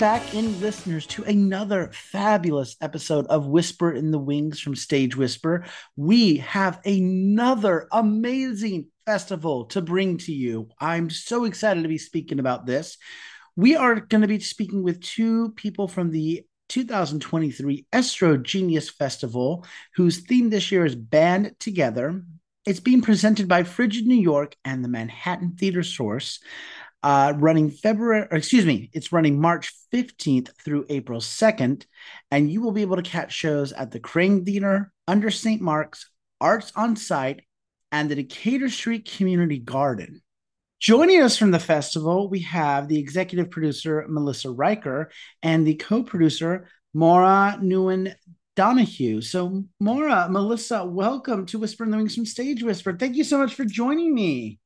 Back in, listeners, to another fabulous episode of Whisper in the Wings from Stage Whisper. We have another amazing festival to bring to you. I'm so excited to be speaking about this. We are going to be speaking with two people from the 2023 EstroGenius Festival, whose theme this year is Band Together. It's being presented by Frigid New York and the Manhattan Theater Source uh, running February, excuse me, it's running March 15th through April 2nd. And you will be able to catch shows at the Kraine Theater, Under St. Mark's, Arts on Site, and the Decatur Street Community Garden. Joining us from the festival, we have the executive producer, Melissa Riker, and the co producer, Maura Nguyen Donahue. So, Maura, Melissa, welcome to Whisper in the Wings from Stage Whisper. Thank you so much for joining me.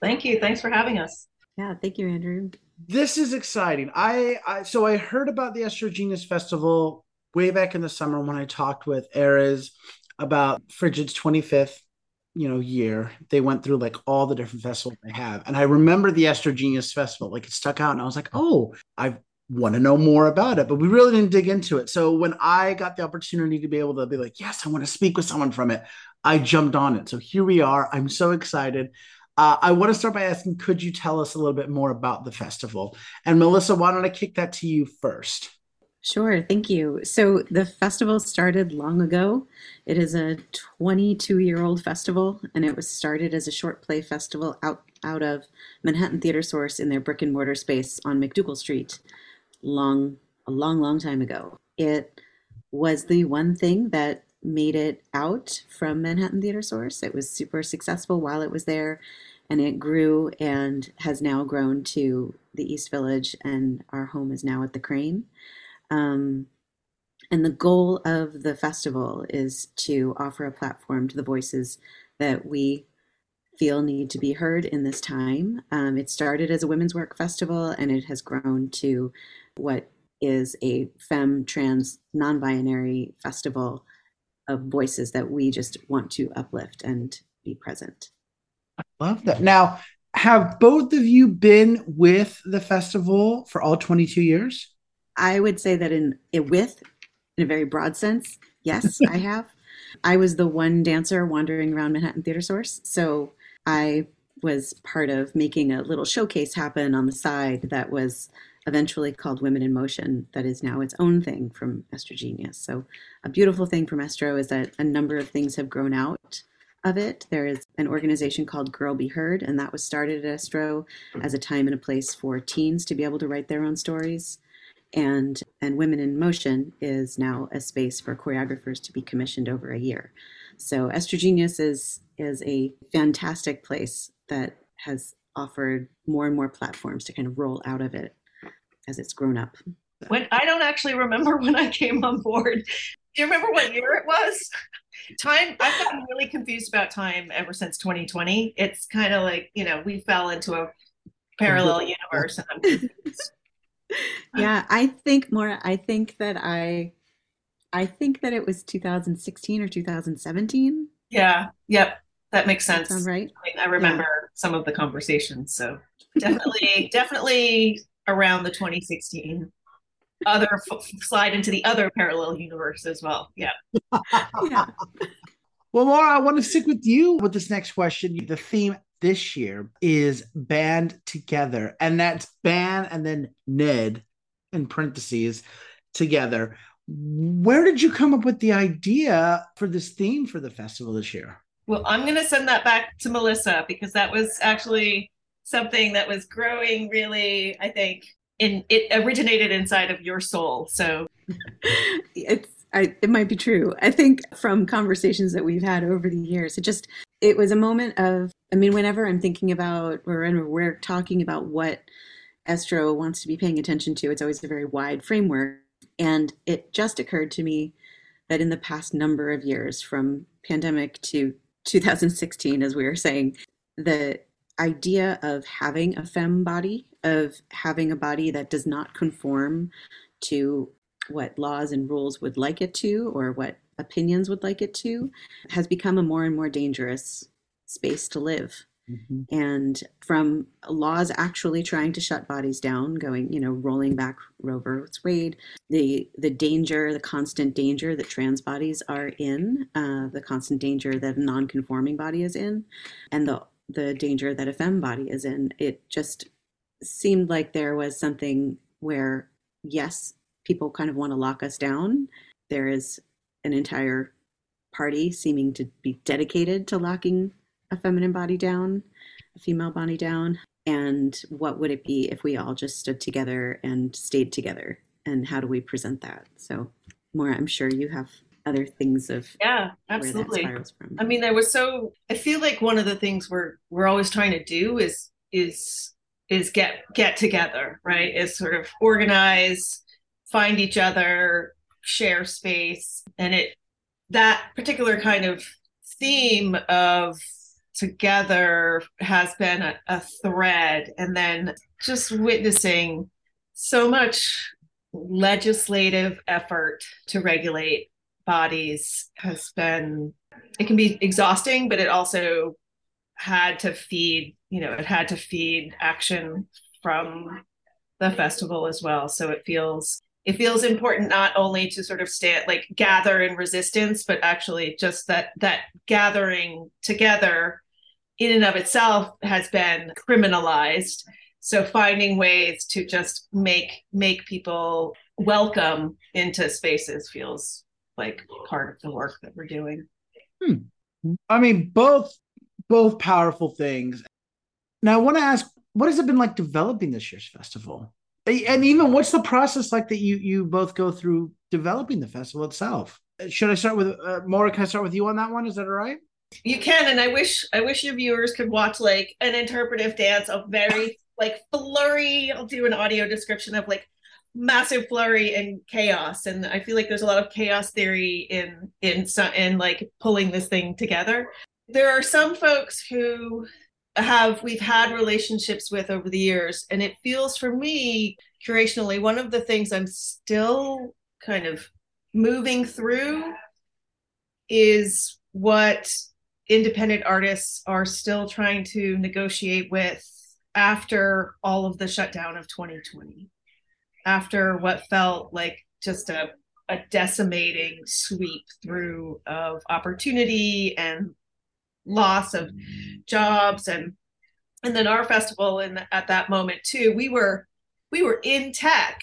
Thank you. Thanks for having us. Yeah, thank you, Andrew. This is exciting. I, I so I heard about the Genius Festival way back in the summer when I talked with Erez about Frigid's 25th, you know, year. They went through like all the different festivals they have. And I remember the Genius Festival, like it stuck out and I was like, "Oh, I want to know more about it." But we really didn't dig into it. So when I got the opportunity to be able to be like, "Yes, I want to speak with someone from it." I jumped on it. So here we are. I'm so excited. Uh, I want to start by asking, could you tell us a little bit more about the festival? And Melissa, why don't I kick that to you first? Sure, thank you. So the festival started long ago. It is a 22 year old festival, and it was started as a short play festival out, out of Manhattan Theater Source in their brick and mortar space on MacDougal Street, long, a long, long time ago. It was the one thing that made it out from Manhattan Theater Source. It was super successful while it was there, and it grew and has now grown to the East Village, and our home is now at the Kraine. Um, and the goal of the festival is to offer a platform to the voices that we feel need to be heard in this time. Um, it started as a women's work festival and it has grown to what is a femme, trans, non binary festival of voices that we just want to uplift and be present. I love that. Now, have both of you been with the festival for all 22 years? I would say that in with in a very broad sense, yes, I have. I was the one dancer wandering around Manhattan Theater Source, so I was part of making a little showcase happen on the side that was eventually called Women in Motion, that is now its own thing from EstroGenius. So, a beautiful thing from Estro is that a number of things have grown out of it. There is an organization called Girl Be Heard, and that was started at Estro hmm. as a time and a place for teens to be able to write their own stories. And and Women in Motion is now a space for choreographers to be commissioned over a year. So EstroGenius is is a fantastic place that has offered more and more platforms to kind of roll out of it as it's grown up. When I don't actually remember when I came on board. Do you remember what year it was? Time I've gotten really confused about time ever since 2020. It's kind of like, you know, we fell into a parallel mm-hmm. universe and I'm yeah, I think more I think that I I think that it was 2016 or 2017. Yeah, yep. That makes sense. That right. I, mean, I remember yeah. some of the conversations. So definitely, definitely around the 2016 other f- slide into the other parallel universe as well. Yeah. yeah. Well, Laura, I want to stick with you with this next question. The theme this year is band together, and that's band and then Ned in parentheses together. Where did you come up with the idea for this theme for the festival this year? Well, I'm going to send that back to Melissa because that was actually something that was growing really, I think, in it originated inside of your soul. So it's I, it might be true. I think from conversations that we've had over the years, it just it was a moment of. I mean, whenever I'm thinking about or we're talking about what Estro wants to be paying attention to, it's always a very wide framework. And it just occurred to me that in the past number of years, from pandemic to 2016, as we were saying, the idea of having a fem body, of having a body that does not conform to what laws and rules would like it to or what opinions would like it to, has become a more and more dangerous space to live. Mm-hmm. And from laws actually trying to shut bodies down, going, you know, rolling back Roe versus Wade, the the danger, the constant danger that trans bodies are in, uh, the constant danger that a non-conforming body is in, and the the danger that a fem body is in. It just seemed like there was something where, yes, people kind of want to lock us down. There is an entire party seeming to be dedicated to locking a feminine body down, a female body down? And what would it be if we all just stood together and stayed together? And how do we present that? So, Maura, I'm sure you have other things of yeah, absolutely. I mean, there was so I feel like one of the things we're we're always trying to do is is is get get together, right? Is sort of organize, find each other, share space, and it that particular kind of theme of together has been a, a thread and then just witnessing so much legislative effort to regulate bodies has been it can be exhausting but it also had to feed you know it had to feed action from the festival as well. So it feels it feels important not only to sort of stand like gather in resistance but actually just that that gathering together in and of itself has been criminalized. So finding ways to just make make people welcome into spaces feels like part of the work that we're doing. Hmm. i mean both both powerful things now i want to ask what has it been like developing this year's festival and even what's the process like that you you both go through developing the festival itself should i start with uh, Maura can i start with you on that one is that all right you can, and I wish I wish your viewers could watch like an interpretive dance of very like flurry. I'll do an audio description of like massive flurry and chaos, and I feel like there's a lot of chaos theory in in in like pulling this thing together. There are some folks who have we've had relationships with over the years, and it feels for me curationally one of the things I'm still kind of moving through is what independent artists are still trying to negotiate with after all of the shutdown of 2020 after what felt like just a, a decimating sweep through of opportunity and loss of mm. jobs and and then our festival in at that moment too we were we were in tech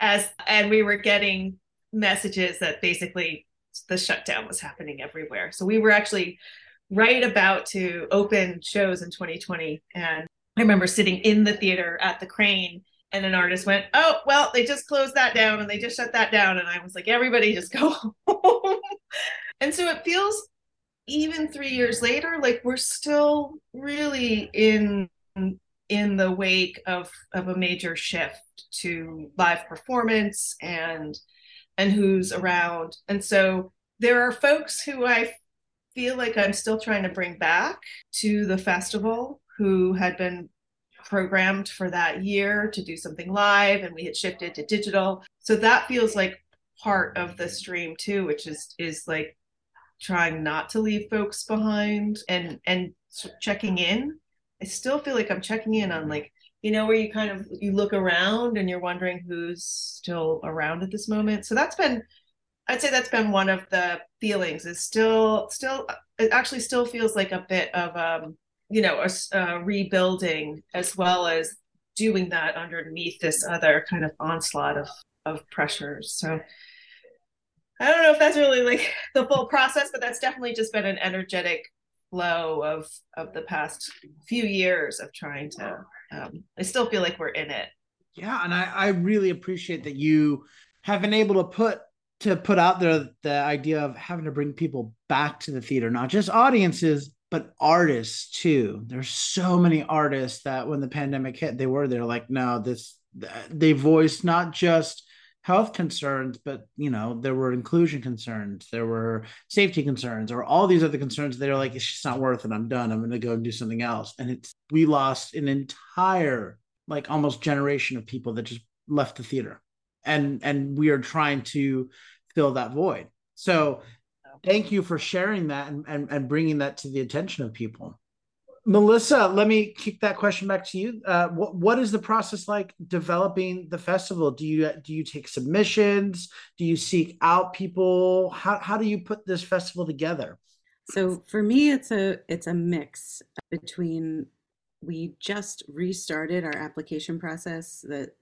as and we were getting messages that basically the shutdown was happening everywhere. So we were actually right about to open shows in 2020. And I remember sitting in the theater at the Kraine and an artist went, Oh, well, they just closed that down and they just shut that down. And I was like, Everybody just go home. and so it feels even three years later, like we're still really in in the wake of of a major shift to live performance and and who's around. And so there are folks who I feel like I'm still trying to bring back to the festival who had been programmed for that year to do something live and we had shifted to digital. So that feels like part of the stream too, which is is like trying not to leave folks behind and and checking in. I still feel like I'm checking in on like you know where you kind of you look around and you're wondering who's still around at this moment so that's been i'd say that's been one of the feelings is still still it actually still feels like a bit of um you know a, a rebuilding as well as doing that underneath this other kind of onslaught of of pressures so i don't know if that's really like the full process but that's definitely just been an energetic flow of of the past few years of trying to um, i still feel like we're in it. Yeah and i i really appreciate that you have been able to put to put out there the idea of having to bring people back to the theater not just audiences but artists too. There's so many artists that when the pandemic hit they were there like no this they voiced not just health concerns, but you know, there were inclusion concerns, there were safety concerns, or all these other concerns. They're like, it's just not worth it. I'm done. I'm going to go and do something else. And it's we lost an entire, like almost generation of people that just left the theater, and and we are trying to fill that void. So, thank you for sharing that and and, and bringing that to the attention of people. Melissa, let me kick that question back to you. Uh, what what is the process like developing the festival? Do you do you take submissions? Do you seek out people? How how do you put this festival together? So for me, it's a it's a mix between we just restarted our application process. The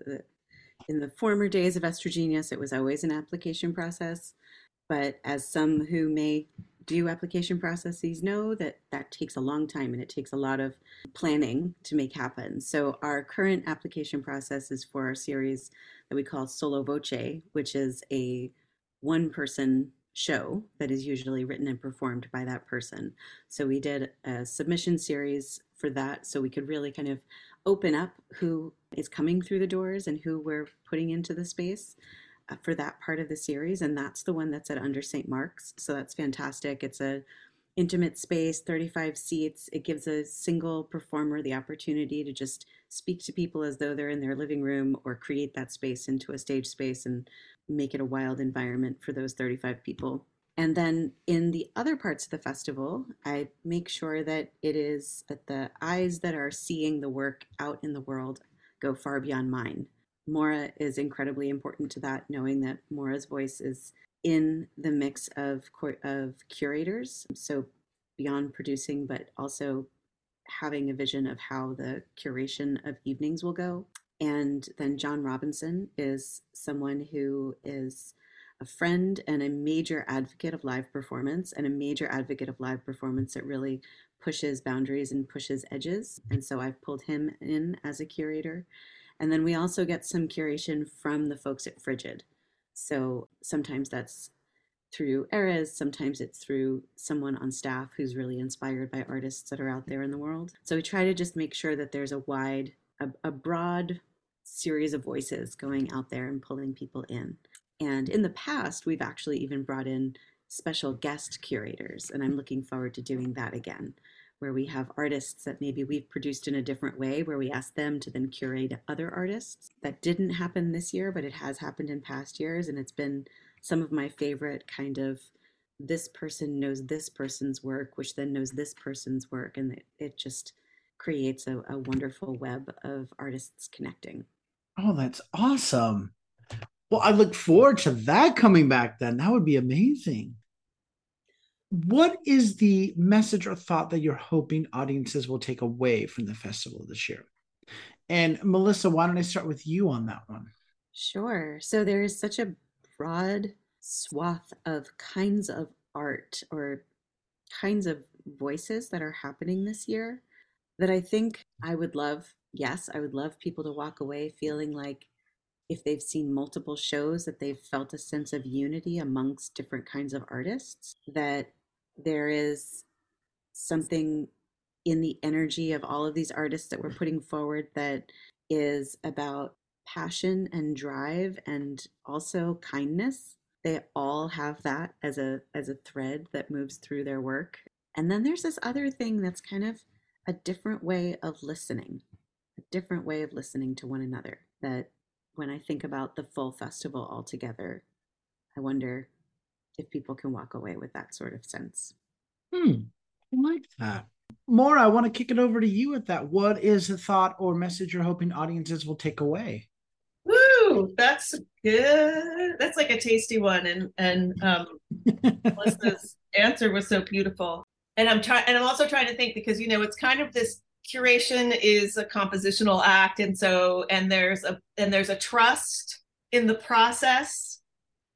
in the former days of EstroGenius, it was always an application process. But as some who may do application processes know that that takes a long time and it takes a lot of planning to make happen. So our current application process is for our series that we call Solo Voce, which is a one person show that is usually written and performed by that person. So we did a submission series for that so we could really kind of open up who is coming through the doors and who we're putting into the space for that part of the series and that's the one that's at under st mark's. So that's fantastic. It's a intimate space 35 seats. It gives a single performer the opportunity to just speak to people as though they're in their living room or create that space into a stage space and make it a wild environment for those 35 people. And then in the other parts of the festival, I make sure that it is that the eyes that are seeing the work out in the world go far beyond mine. Maura is incredibly important to that, knowing that Maura's voice is in the mix of of curators. So beyond producing, but also having a vision of how the curation of evenings will go. And then John Robinson is someone who is a friend and a major advocate of live performance and a major advocate of live performance that really pushes boundaries and pushes edges. And so I've pulled him in as a curator. And then we also get some curation from the folks at Frigid. So sometimes that's through Erez, sometimes it's through someone on staff who's really inspired by artists that are out there in the world. So we try to just make sure that there's a wide, a, a broad series of voices going out there and pulling people in. And in the past, we've actually even brought in special guest curators, and I'm looking forward to doing that again, where we have artists that maybe we've produced in a different way, where we ask them to then curate other artists. That didn't happen this year, but it has happened in past years, and it's been some of my favorite kind of this person knows this person's work, which then knows this person's work, and it, it just creates a, a wonderful web of artists connecting. Oh, that's awesome. Well, I look forward to that coming back then. That would be amazing. What is the message or thought that you're hoping audiences will take away from the festival this year? And Melissa, why don't I start with you on that one? Sure. So there is such a broad swath of kinds of art or kinds of voices that are happening this year that I think I would love. Yes, I would love people to walk away feeling like if they've seen multiple shows that they've felt a sense of unity amongst different kinds of artists that there is something in the energy of all of these artists that we're putting forward that is about passion and drive and also kindness. They all have that as a as a thread that moves through their work. And then there's this other thing that's kind of a different way of listening a different way of listening to one another that when I think about the full festival altogether, I wonder if people can walk away with that sort of sense. Hmm, I like that. Maura, I want to kick it over to you with that. What is the thought or message you're hoping audiences will take away? Woo, that's good. That's like a tasty one. And and um Melissa's answer was so beautiful. And I'm trying and I'm also trying to think because you know it's kind of this curation is a compositional act and so and there's a and there's a trust in the process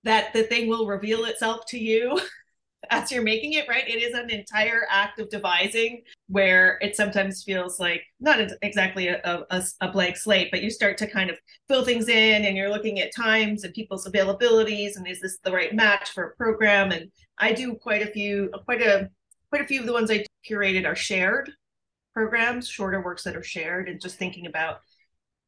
that the thing will reveal itself to you as you're making it right? It is an entire act of devising where it sometimes feels like not exactly a, a, a, blank slate but you start to kind of fill things in and you're looking at times and people's availabilities and is this the right match for a program? And i do quite a few quite a quite a few of the ones i curated are shared programs, shorter works that are shared, and just thinking about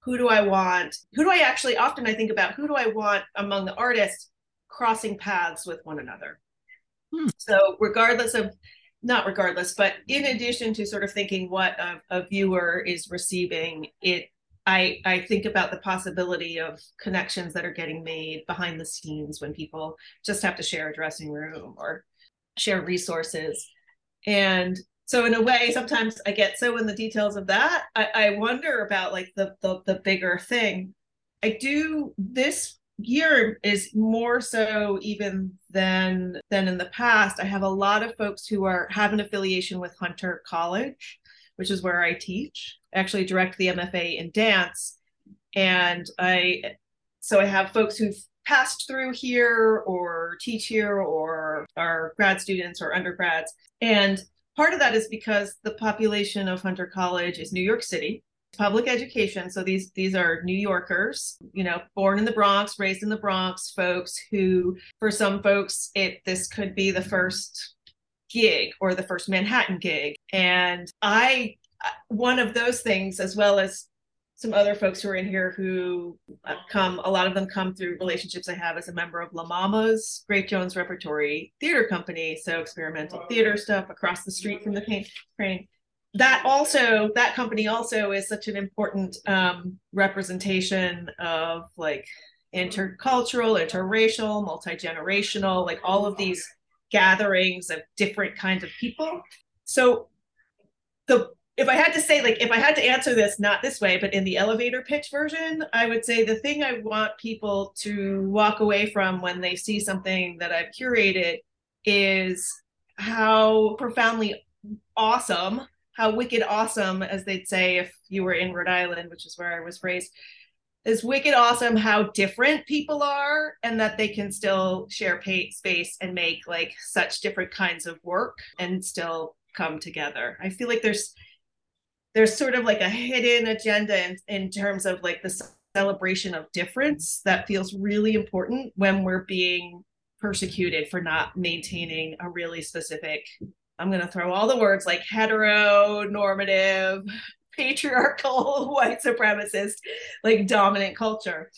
who do I want? Who do I actually often I think about who do I want among the artists crossing paths with one another. Hmm. So regardless of not regardless, but in addition to sort of thinking what a, a viewer is receiving, it I, I think about the possibility of connections that are getting made behind the scenes when people just have to share a dressing room or share resources. And so in a way, sometimes I get so in the details of that, I, I wonder about like the, the the bigger thing. I do this year is more so even than than in the past. I have a lot of folks who are have an affiliation with Hunter College, which is where I teach. I actually direct the MFA in dance, and I so I have folks who've passed through here or teach here or are grad students or undergrads. And part of that is because the population of Hunter College is New York City. Public education. So these these are new yorkers you know born in the bronx raised in the bronx folks who for some folks it this could be the first gig or the first manhattan gig. And i one of those things as well as some other folks who are in here who come a lot of them come through relationships i have as a member of la mama's great jones repertory theater company so experimental theater stuff across the street from the paint train that also that company also is such an important um, representation of like intercultural interracial multi-generational like all of these gatherings of different kinds of people. So the if i had to say like if i had to answer this not this way but in the elevator pitch version i would say the thing i want people to walk away from when they see something that i've curated is how profoundly awesome how wicked awesome, as they'd say if you were in Rhode Island, which is where I was raised, is wicked awesome how different people are and that they can still share pay, space and make like such different kinds of work and still come together. I feel like there's there's sort of like a hidden agenda in, in terms of like the celebration of difference that feels really important when we're being persecuted for not maintaining a really specific I'm going to throw all the words like heteronormative, patriarchal, white supremacist, like dominant culture.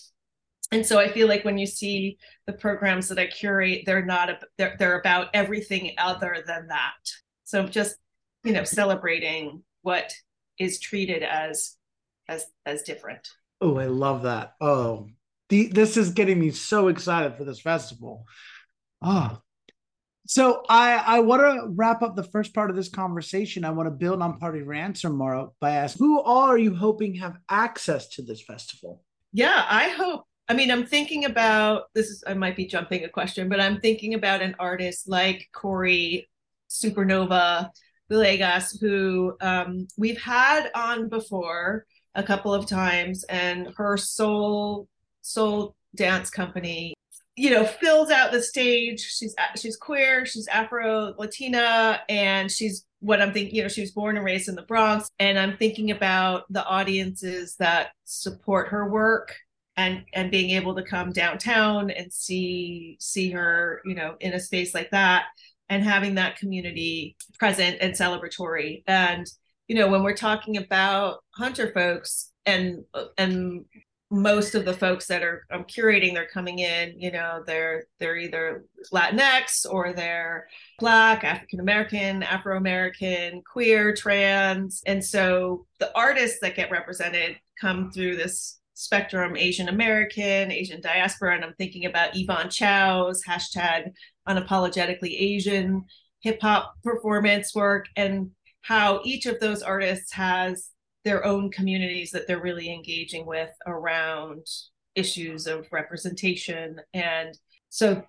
And so I feel like when you see the programs that I curate, they're not they're, they're about everything other than that. So just you know celebrating what is treated as as as different. Oh, I love that. Oh, the, this is getting me so excited for this festival. Oh, so I I want to wrap up the first part of this conversation. I want to build on part of your answer, Maura, by asking who all are you hoping have access to this festival? Yeah, I hope. I mean, I'm thinking about this is I might be jumping a question, but I'm thinking about an artist like Corey Supernova Villegas, who um, we've had on before a couple of times, and her soul soul dance company you know fills out the stage. She's she's queer she's afro latina and she's what i'm thinking you know she was born and raised in the bronx. And i'm thinking about the audiences that support her work and and being able to come downtown and see see her you know in a space like that and having that community present and celebratory. And you know when we're talking about hunter folks and and most of the folks that are I'm curating, they're coming in, you know, they're they're either Latinx or they're Black, African American, Afro American, queer, trans, and so the artists that get represented come through this spectrum: Asian American, Asian diaspora, and I'm thinking about Yvonne Chow's hashtag unapologetically Asian hip hop performance work and how each of those artists has their own communities that they're really engaging with around issues of representation. And so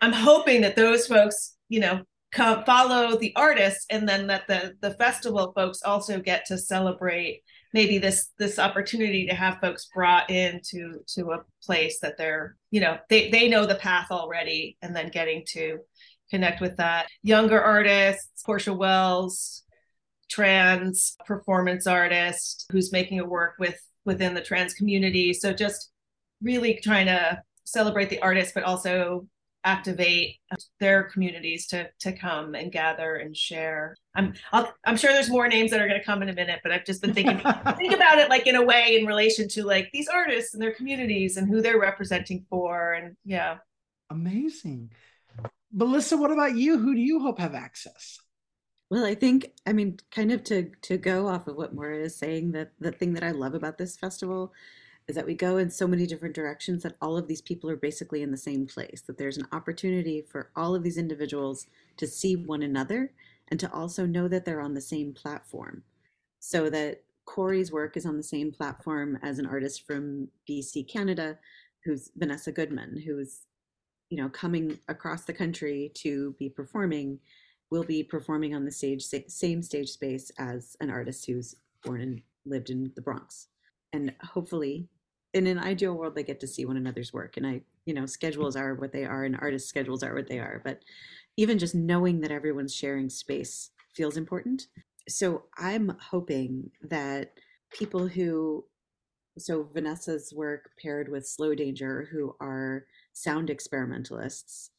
i'm hoping that those folks you know come follow the artists and then that the the festival folks also get to celebrate maybe this this opportunity to have folks brought into to a place that they're you know they they know the path already and then getting to connect with that younger artists portia wells trans performance artist who's making a work with within the trans community. So just really trying to celebrate the artists, but also activate uh, their communities to to come and gather and share. I'm i am sure there's more names that are going to come in a minute, but I've just been thinking think about it like in a way in relation to like these artists and their communities and who they're representing for, and yeah. Amazing, Melissa. What about you? Who do you hope have access? Well, I think, I mean, kind of to to go off of what Maura is saying, that the thing that I love about this festival is that we go in so many different directions that all of these people are basically in the same place. That there's an opportunity for all of these individuals to see one another and to also know that they're on the same platform so that Corey's work is on the same platform as an artist from BC, Canada, who's Vanessa Goodman, who's you know coming across the country to be performing will be performing on the stage same stage space as an artist who's born and lived in the Bronx and hopefully in an ideal world they get to see one another's work and I you know schedules are what they are and artists schedules are what they are but even just knowing that everyone's sharing space feels important so I'm hoping that people who so Vanessa's work paired with Slow Danger, who are sound experimentalists,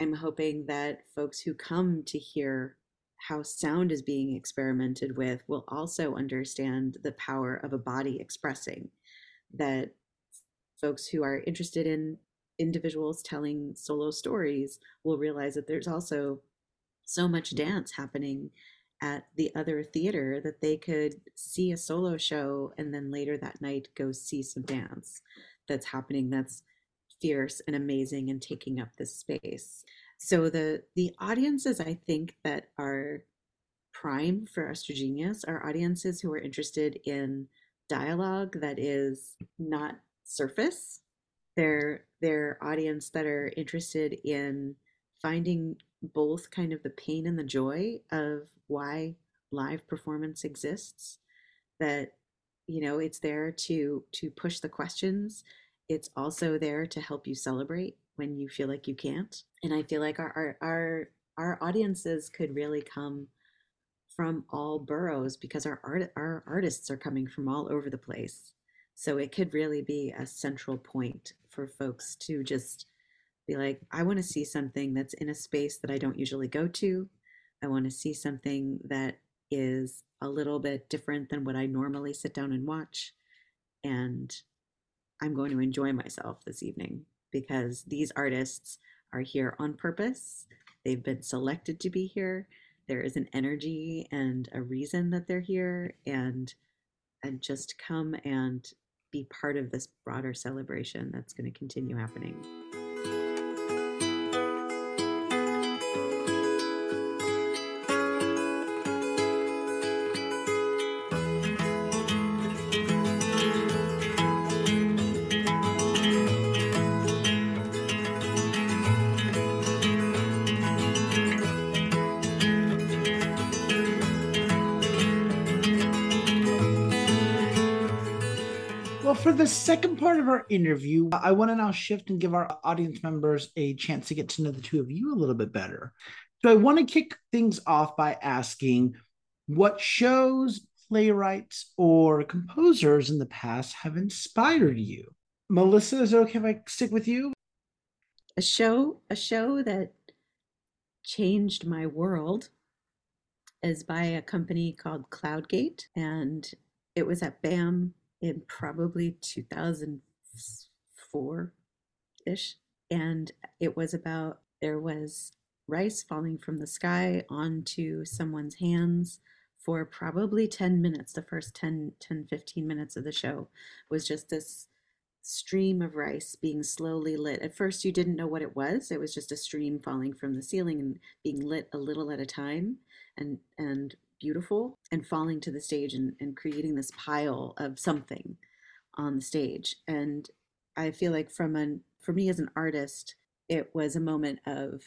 I'm hoping that folks who come to hear how sound is being experimented with will also understand the power of a body expressing. That folks who are interested in individuals telling solo stories will realize that there's also so much mm-hmm. dance happening at the other theater that they could see a solo show and then later that night go see some dance that's happening that's fierce and amazing and taking up the space. So the the audiences i think that are prime for EstroGenius are audiences who are interested in dialogue that is not surface. They're they're audience that are interested in finding both kind of the pain and the joy of why live performance exists that you know it's there to to push the questions. It's also there to help you celebrate when you feel like you can't. And i feel like our our our, our audiences could really come from all boroughs because our art our artists are coming from all over the place so it could really be a central point for folks to just be like i want to see something that's in a space that i don't usually go to I want to see something that is a little bit different than what I normally sit down and watch. And I'm going to enjoy myself this evening because these artists are here on purpose. They've been selected to be here. There is an energy and a reason that they're here and and just come and be part of this broader celebration that's going to continue happening. The second part of our interview, I want to now shift and give our audience members a chance to get to know the two of you a little bit better. So I want to kick things off by asking what shows, playwrights, or composers in the past have inspired you? Melissa, is it okay if I stick with you? A show, a show that changed my world is by a company called Cloud Gate, and it was at BAM in probably 2004 ish. And it was about there was rice falling from the sky onto someone's hands for probably 10 minutes. The first 10, 10, 15 minutes of the show was just this stream of rice being slowly lit. At first, you didn't know what it was. It was just a stream falling from the ceiling and being lit a little at a time. And, and beautiful and falling to the stage and, and creating this pile of something on the stage. And I feel like from an for me as an artist, it was a moment of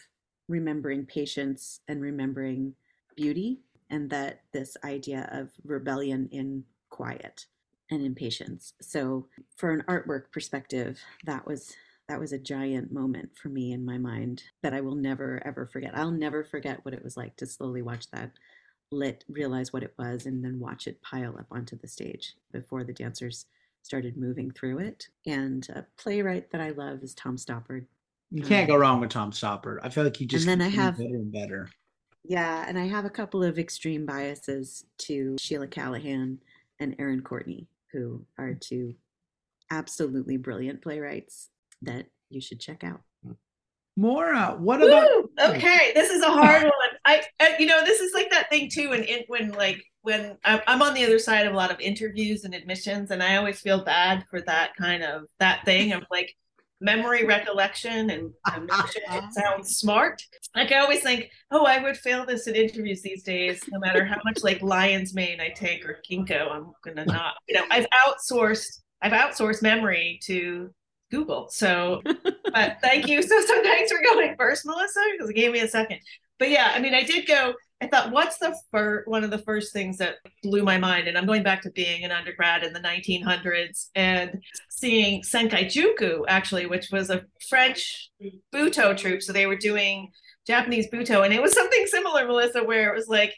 remembering patience and remembering beauty and that this idea of rebellion in quiet and impatience. So for an artwork perspective, that was that was a giant moment for me in my mind that I will never ever forget. I'll never forget what it was like to slowly watch that lit realize what it was and then watch it pile up onto the stage before the dancers started moving through it. And a playwright that I love is Tom Stoppard. You can't um, go wrong with Tom Stoppard. I feel like he just and then I have better and better. Yeah, and I have a couple of extreme biases to Sheila Callaghan and Erin Courtney, who are two absolutely brilliant playwrights that you should check out. Maura, what about? Okay, this is a hard one. I, I, you know, this is like that thing too. When in, when like when I'm on the other side of a lot of interviews and admissions, and I always feel bad for that kind of that thing of like, memory recollection and it sounds smart. Like I always think, oh, I would fail this in interviews these days, no matter how much like lion's mane I take or ginkgo, I'm gonna not. You know, I've outsourced I've outsourced memory to Google. So, but thank you so so thanks for going first, Melissa, because it gave me a second. But yeah, I mean, I did go. I thought, what's the first one of the first things that blew my mind? And I'm going back to being an undergrad in the 1900s and seeing Sankai Juku, actually, which was a French Butoh troupe. So they were doing Japanese Butoh, and it was something similar, Melissa, where it was like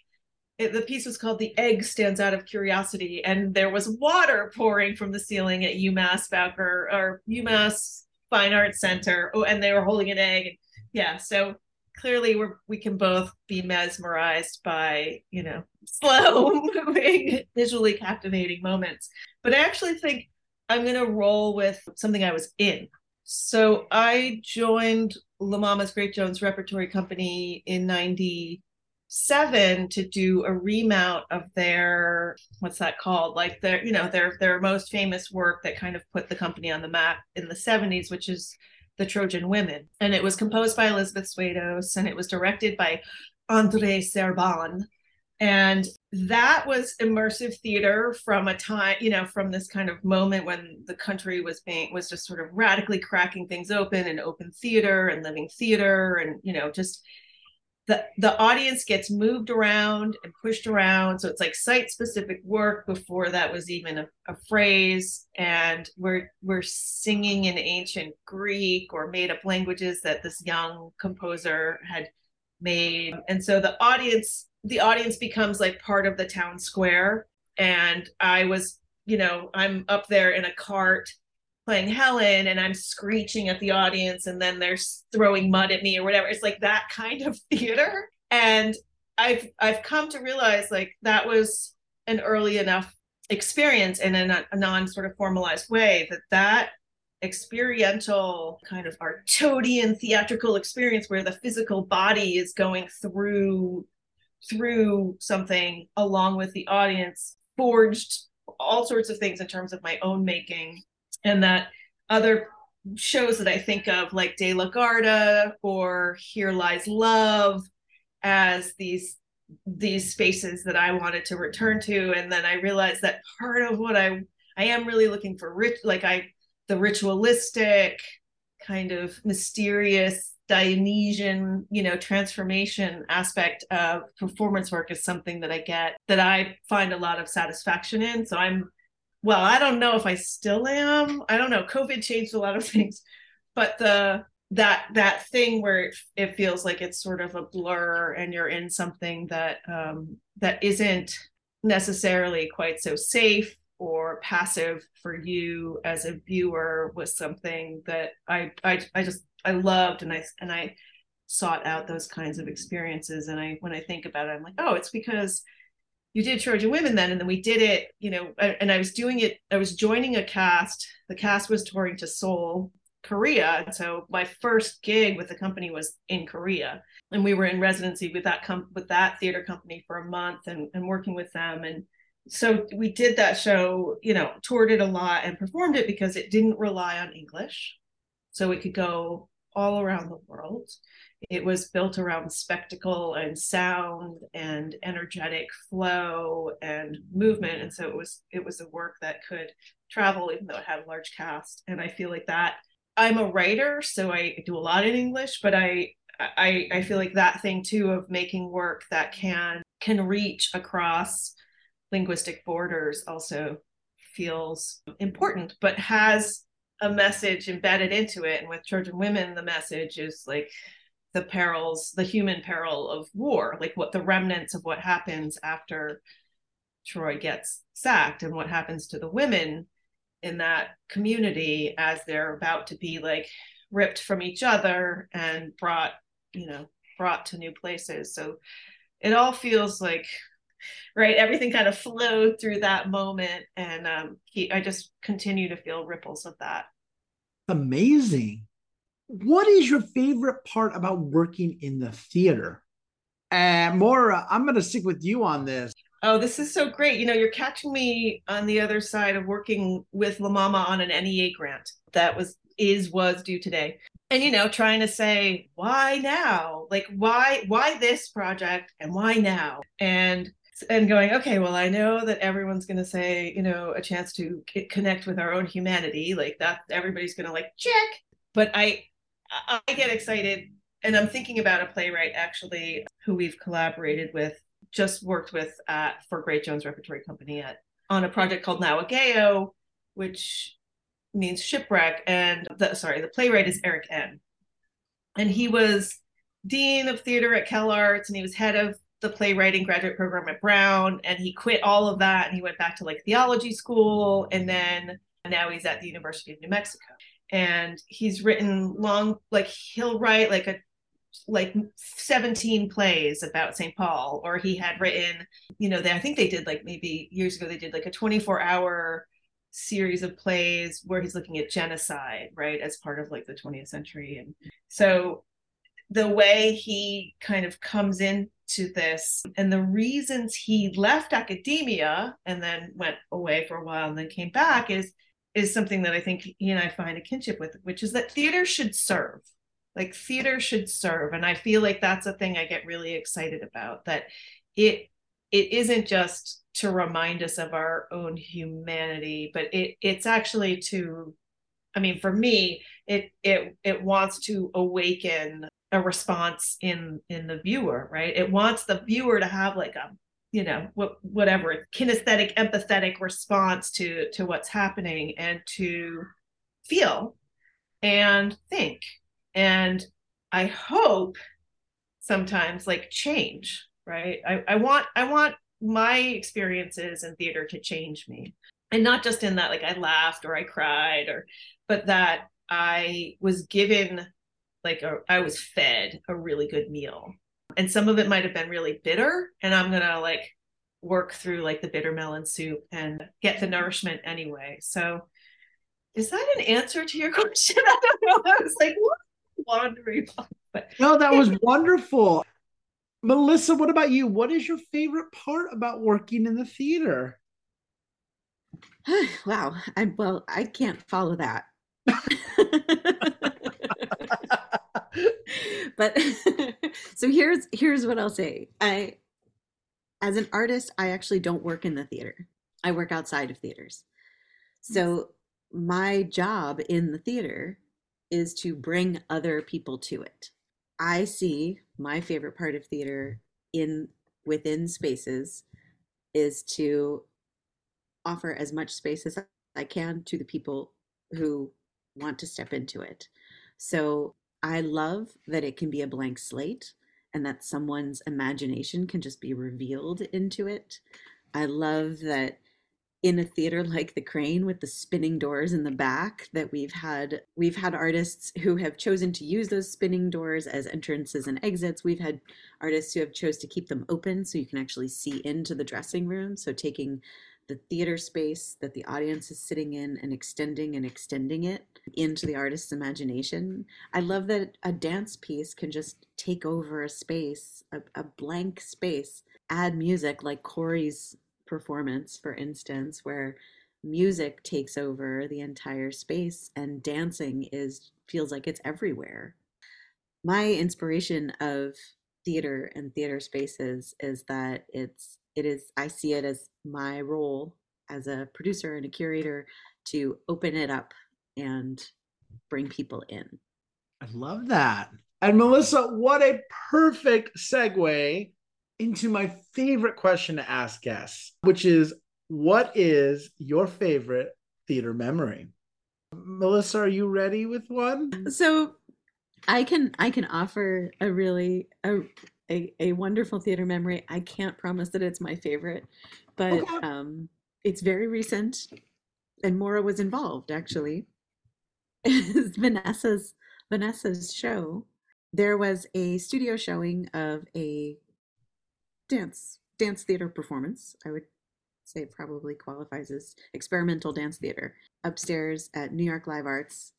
it, the piece was called "The Egg Stands Out of Curiosity," and there was water pouring from the ceiling at UMass Bowker or UMass Fine Arts Center. Oh, and they were holding an egg. Yeah, so clearly we're we can both be mesmerized by you know slow moving, visually captivating moments. But I actually think I'm going to roll with something I was in. So I joined La Mama's Great Jones Repertory Company in 97 to do a remount of their what's that called like their you know their their most famous work that kind of put the company on the map in the 70s which is the trojan women. And it was composed by elizabeth swados and it was directed by andrei serban. And that was immersive theater from a time you know from this kind of moment when the country was being was just sort of radically cracking things open and open theater and living theater and you know just the audience gets moved around and pushed around. So it's like site specific work before that was even a, a, phrase. And we're we're singing in ancient greek or made up languages that this young composer had made. And so the audience the audience becomes like part of the town square. And i was you know i'm up there in a cart playing Helen and I'm screeching at the audience and then they're throwing mud at me or whatever. It's like that kind of theater. And I've I've come to realize like that was an early enough experience in a, a non sort of formalized way that that experiential kind of Artaudian theatrical experience where the physical body is going through through something along with the audience forged all sorts of things in terms of my own making and that other shows that I think of, like De La Guarda or Here Lies Love, as these these spaces that I wanted to return to. And then I realized that part of what I I am really looking for rich like I the ritualistic kind of mysterious Dionysian, you know, transformation aspect of performance work is something that I get that I find a lot of satisfaction in. So I'm well, I don't know if I still am. I don't know. COVID changed a lot of things, but the that that thing where it, it feels like it's sort of a blur and you're in something that um, that isn't necessarily quite so safe or passive for you as a viewer was something that I I I just I loved and I and I sought out those kinds of experiences and I when I think about it I'm like oh it's because you did Trojan Women then, and then we did it, you know, and I was doing it, I was joining a cast. The cast was touring to Seoul, Korea. And so my first gig with the company was in Korea. And we were in residency with that com- with that theater company for a month and, and working with them. And so we did that show, you know, toured it a lot and performed it because it didn't rely on English. So it could go all around the world. It was built around spectacle and sound and energetic flow and movement. And so it was it was a work that could travel even though it had a large cast. And I feel like that I'm a writer, so I do a lot in English, but I I, I feel like that thing too of making work that can can reach across linguistic borders also feels important, but has a message embedded into it. And with Trojan Women, the message is like the perils, the human peril of war, like what the remnants of what happens after Troy gets sacked and what happens to the women in that community as they're about to be like ripped from each other and brought, you know, brought to new places. So it all feels like right everything kind of flowed through that moment and um he, i just continue to feel ripples of that amazing what is your favorite part about working in the theater? And Maura, I'm going to stick with you on this. Oh, this is so great. You know, you're catching me on the other side of working with La Mama on an NEA grant that was is was due today and you know trying to say why now like why why this project and why now and and going okay well i know that everyone's going to say you know a chance to connect with our own humanity like that everybody's going to like check but i i get excited and i'm thinking about a playwright actually who we've collaborated with just worked with at for great jones repertory company at on a project called Nawageo, which means shipwreck. And the, sorry, the playwright is Erik Ehn. And he was dean of theater at CalArts, and he was head of the playwriting graduate program at Brown. And he quit all of that, and he went back to like theology school, and then now he's at the University of New Mexico. And he's written long, like he'll write like a like 17 plays about St. Paul, or he had written, you know, they, I think they did like maybe years ago, they did like a 24 hour series of plays where he's looking at genocide, right, as part of like the 20th century. And so the way he kind of comes into this and the reasons he left academia and then went away for a while and then came back is is something that I think he and I find a kinship with, which is that theater should serve. Like theater should serve and i feel like that's a thing i get really excited about that it it isn't just to remind us of our own humanity but it it's actually to i mean for me it it it wants to awaken a response in in the viewer right? It wants the viewer to have like a you know what whatever kinesthetic empathetic response to to what's happening and to feel and think. And i hope sometimes like change right? I, I want i want my experiences in theater to change me. And not just in that like i laughed or i cried or but that i was given like a, I was fed a really good meal and some of it might have been really bitter and i'm gonna like work through like the bitter melon soup and get the nourishment anyway so is that an answer to your question i don't know i was like what wandering But no, that was wonderful. Melissa, what about you? What is your favorite part about working in the theater? wow. I well, I can't follow that. but so here's here's what I'll say. I as an artist, I actually don't work in the theater. I work outside of theaters. So my job in the theater is to bring other people to it. I see my favorite part of theater in within spaces is to offer as much space as I can to the people who want to step into it. So I love that it can be a blank slate and that someone's imagination can just be revealed into it. I love that in a theater like the Kraine with the spinning doors in the back that we've had we've had artists who have chosen to use those spinning doors as entrances and exits we've had artists who have chose to keep them open so you can actually see into the dressing room so taking the theater space that the audience is sitting in and extending and extending it into the artist's imagination. I love that a dance piece can just take over a space, a, a blank space, add music like Corey's performance, for instance, where music takes over the entire space and dancing is feels like it's everywhere. My inspiration of theater and theater spaces is that it's it is I see it as my role as a producer and a curator to open it up and bring people in. I love that. And Melissa, what a perfect segue into my favorite question to ask guests, which is what is your favorite theater memory? Melissa, are you ready with one? So I can I can offer a really a a, a wonderful theater memory. I can't promise that it's my favorite, but okay. um it's very recent and Maura was involved actually. It's Vanessa's Vanessa's show. There was a studio showing of a dance dance theater performance. I would say probably qualifies as experimental dance theater upstairs at New York Live Arts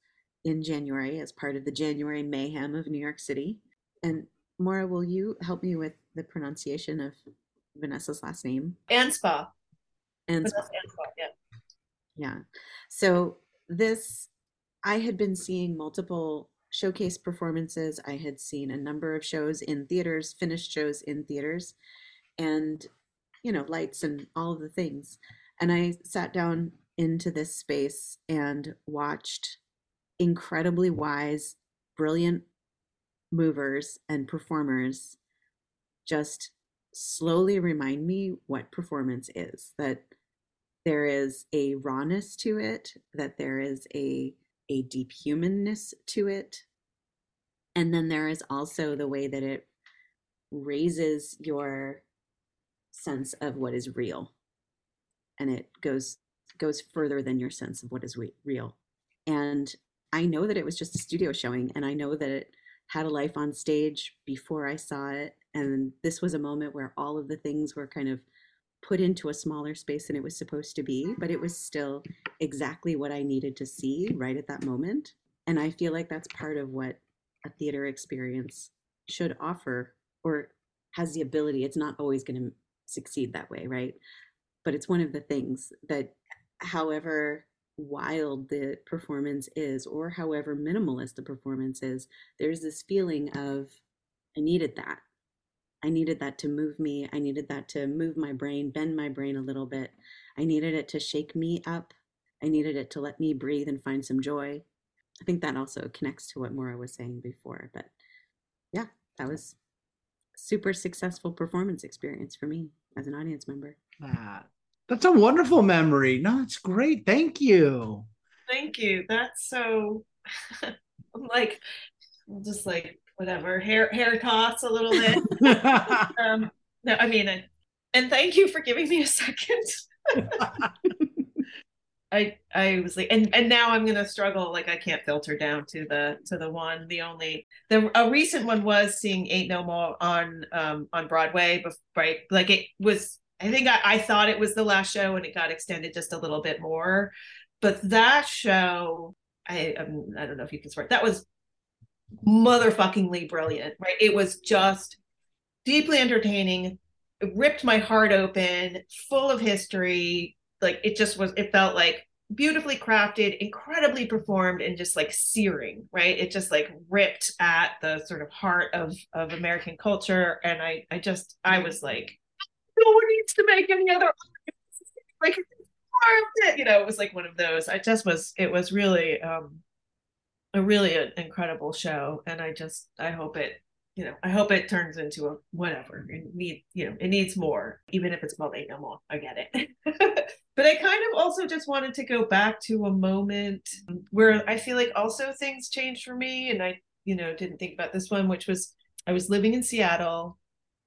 in January as part of the January mayhem of New York City. And Maura, will you help me with the pronunciation of Vanessa's last name? Anspaugh. Anspaugh. yeah. Yeah. So this I had been seeing multiple showcase performances. I had seen a number of shows in theaters, finished shows in theaters, and you know, lights and all of the things. And I sat down into this space and watched incredibly wise, brilliant movers and performers just slowly remind me what performance is that there is a rawness to it that there is a a deep humanness to it. And then there is also the way that it raises your sense of what is real. And it goes goes further than your sense of what is re- real. And i know that it was just a studio showing and i know that it had a life on stage before i saw it and this was a moment where all of the things were kind of put into a smaller space than it was supposed to be but it was still exactly what i needed to see right at that moment and i feel like that's part of what a theater experience should offer or has the ability. It's not always going to succeed that way right? But it's one of the things that however wild the performance is or however minimalist the performance is there's this feeling of i needed that. I needed that to move me. I needed that to move my brain bend my brain a little bit. I needed it to shake me up. I needed it to let me breathe and find some joy. I think that also connects to what Maura was saying before but yeah that was super successful performance experience for me as an audience member. Ah, that's a wonderful memory. No, it's great. Thank you. Thank you. That's so I'm like just like whatever hair hair toss a little bit. um no, I mean and, and thank you for giving me a second. I I was like and and now I'm gonna struggle like I can't filter down to the to the one the only the a recent one was seeing Ain't No Mo' on um on Broadway but right like it was I think I, I thought it was the last show and it got extended just a little bit more but that show I um, I don't know if you can swear that was motherfuckingly brilliant right? It was just deeply entertaining it ripped my heart open full of history like it just was it felt like beautifully crafted incredibly performed and just like searing right? It just like ripped at the sort of heart of of american culture and i i just i was like no one needs to make any other like you know it was like one of those i just was it was really um a really an incredible show and i just i hope it you know, I hope it turns into a whatever. It need, you know, it needs more, even if it's called Ain't No Mo'. I get it. but I kind of also just wanted to go back to a moment where I feel like also things changed for me, and I, you know, didn't think about this one, which was I was living in Seattle,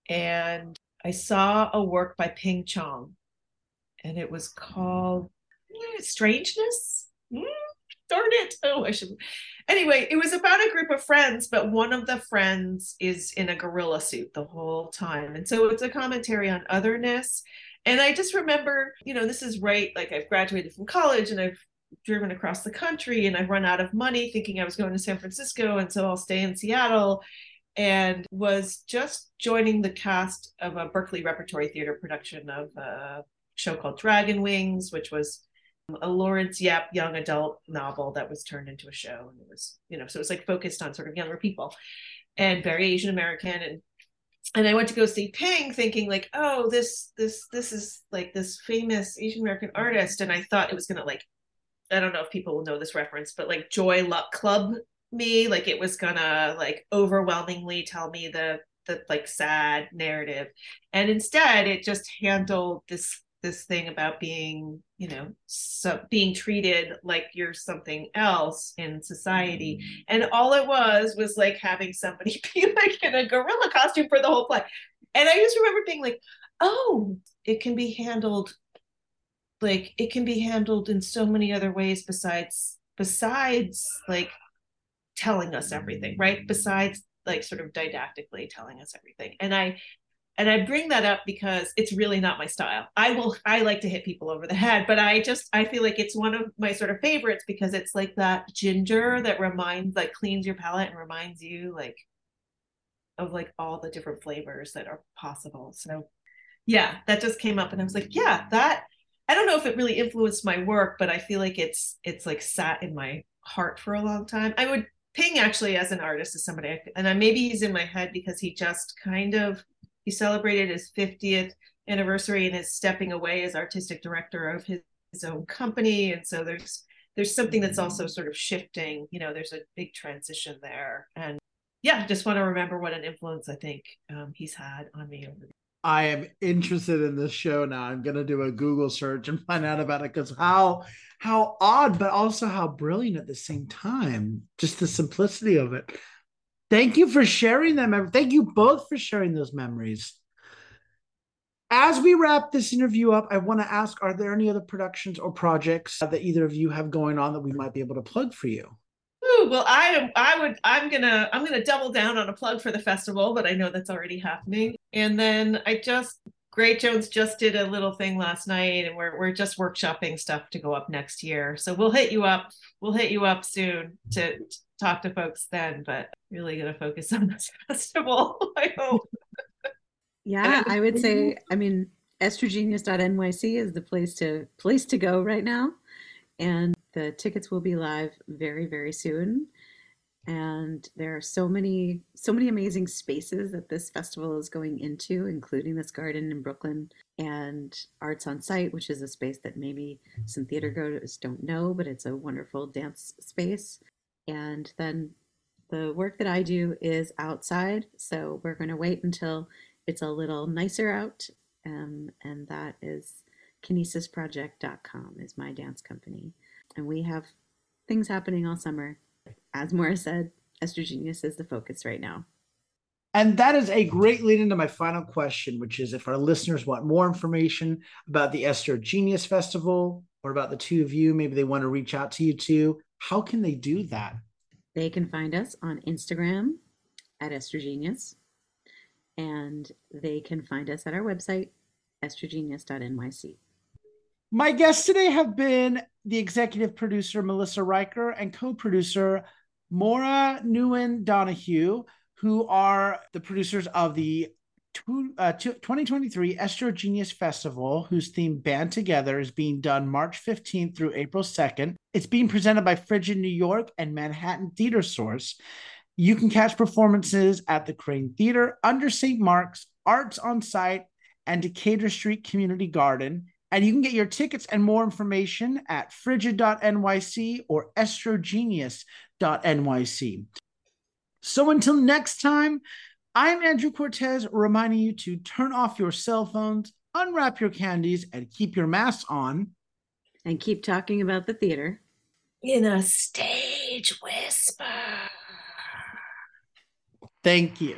and I saw a work by Ping Chong, and it was called Strangeness. Mm, darn it! Oh, I should anyway, it was about a group of friends, but one of the friends is in a gorilla suit the whole time. And so it's a commentary on otherness. And I just remember, you know, this is right, like I've graduated from college and I've driven across the country and I've run out of money thinking I was going to San Francisco. And so I'll stay in Seattle and was just joining the cast of a Berkeley Repertory Theater production of a show called Dragonwings, which was um, a Laurence Yep young adult novel that was turned into a show. And it was, you know, so it was like focused on sort of younger people and very Asian American. And and I went to go see Ping thinking like, oh, this this this is like this famous Asian American artist. And I thought it was gonna like, I don't know if people will know this reference, but like Joy Luck Club me, like it was gonna like overwhelmingly tell me the the like sad narrative. And instead it just handled this this thing about being you know so being treated like you're something else in society mm. and all it was was like having somebody be like in a gorilla costume for the whole play and i just remember being like oh it can be handled like it can be handled in so many other ways besides besides like telling us everything right besides like sort of didactically telling us everything and i and I bring that up because it's really not my style. I will I like to hit people over the head, but I just I feel like it's one of my sort of favorites because it's like that ginger that reminds like cleans your palate and reminds you like of like all the different flavors that are possible. So yeah, that just came up and I was like, yeah, that I don't know if it really influenced my work, but I feel like it's it's like sat in my heart for a long time. I would Ping actually as an artist is somebody, and maybe he's in my head because he just kind of he celebrated his 50th anniversary and is stepping away as artistic director of his, his own company, and so there's there's something that's also sort of shifting. You know, there's a big transition there, and yeah, just want to remember what an influence I think um, he's had on me over. I am interested in this show now. I'm gonna do a Google search and find out about it because how how odd, but also how brilliant at the same time. Just the simplicity of it. Thank you for sharing them. Thank you both for sharing those memories. As we wrap this interview up, I want to ask: Are there any other productions or projects that either of you have going on that we might be able to plug for you? Well, I am I would I'm gonna I'm gonna double down on a plug for the festival, but I know that's already happening. And then I just Great Jones just did a little thing last night, and we're we're just workshopping stuff to go up next year. So we'll hit you up. We'll hit you up soon to, to talk to folks then. But really gonna focus on this festival. I hope. Yeah, I would say. I mean, estrogenius.nyc is the place to place to go right now, and the tickets will be live very, very soon. And there are so many, so many amazing spaces that this festival is going into, including this garden in Brooklyn and Arts on Site, which is a space that maybe some theater goers don't know, but it's a wonderful dance space. And then the work that I do is outside. So we're going to wait until it's a little nicer out. Um, and that is kinesisproject.com is my dance company and we have things happening all summer. As Maura said, EstroGenius is the focus right now. And that is a great lead into my final question, which is if our listeners want more information about the EstroGenius Festival or about the two of you, maybe they want to reach out to you too, how can they do that? They can find us on Instagram at Estrogenius, and they can find us at our website, estrogenius.nyc. My guests today have been the executive producer, Melissa Riker, and co producer, Maura Nguyen Donahue, who are the producers of the uh, 2023 EstroGenius Festival, whose theme Band Together is being done March 15th through April 2nd. It's being presented by Frigid New York and Manhattan Theater Source. You can catch performances at the Kraine Theater, under St. Mark's, Arts on Site, and Decatur Street Community Garden. And you can get your tickets and more information at frigid.nyc or estrogenius.nyc. So until next time, I'm Andrew Cortez reminding you to turn off your cell phones, unwrap your candies, and keep your masks on. And keep talking about the theater. In a stage whisper. Thank you.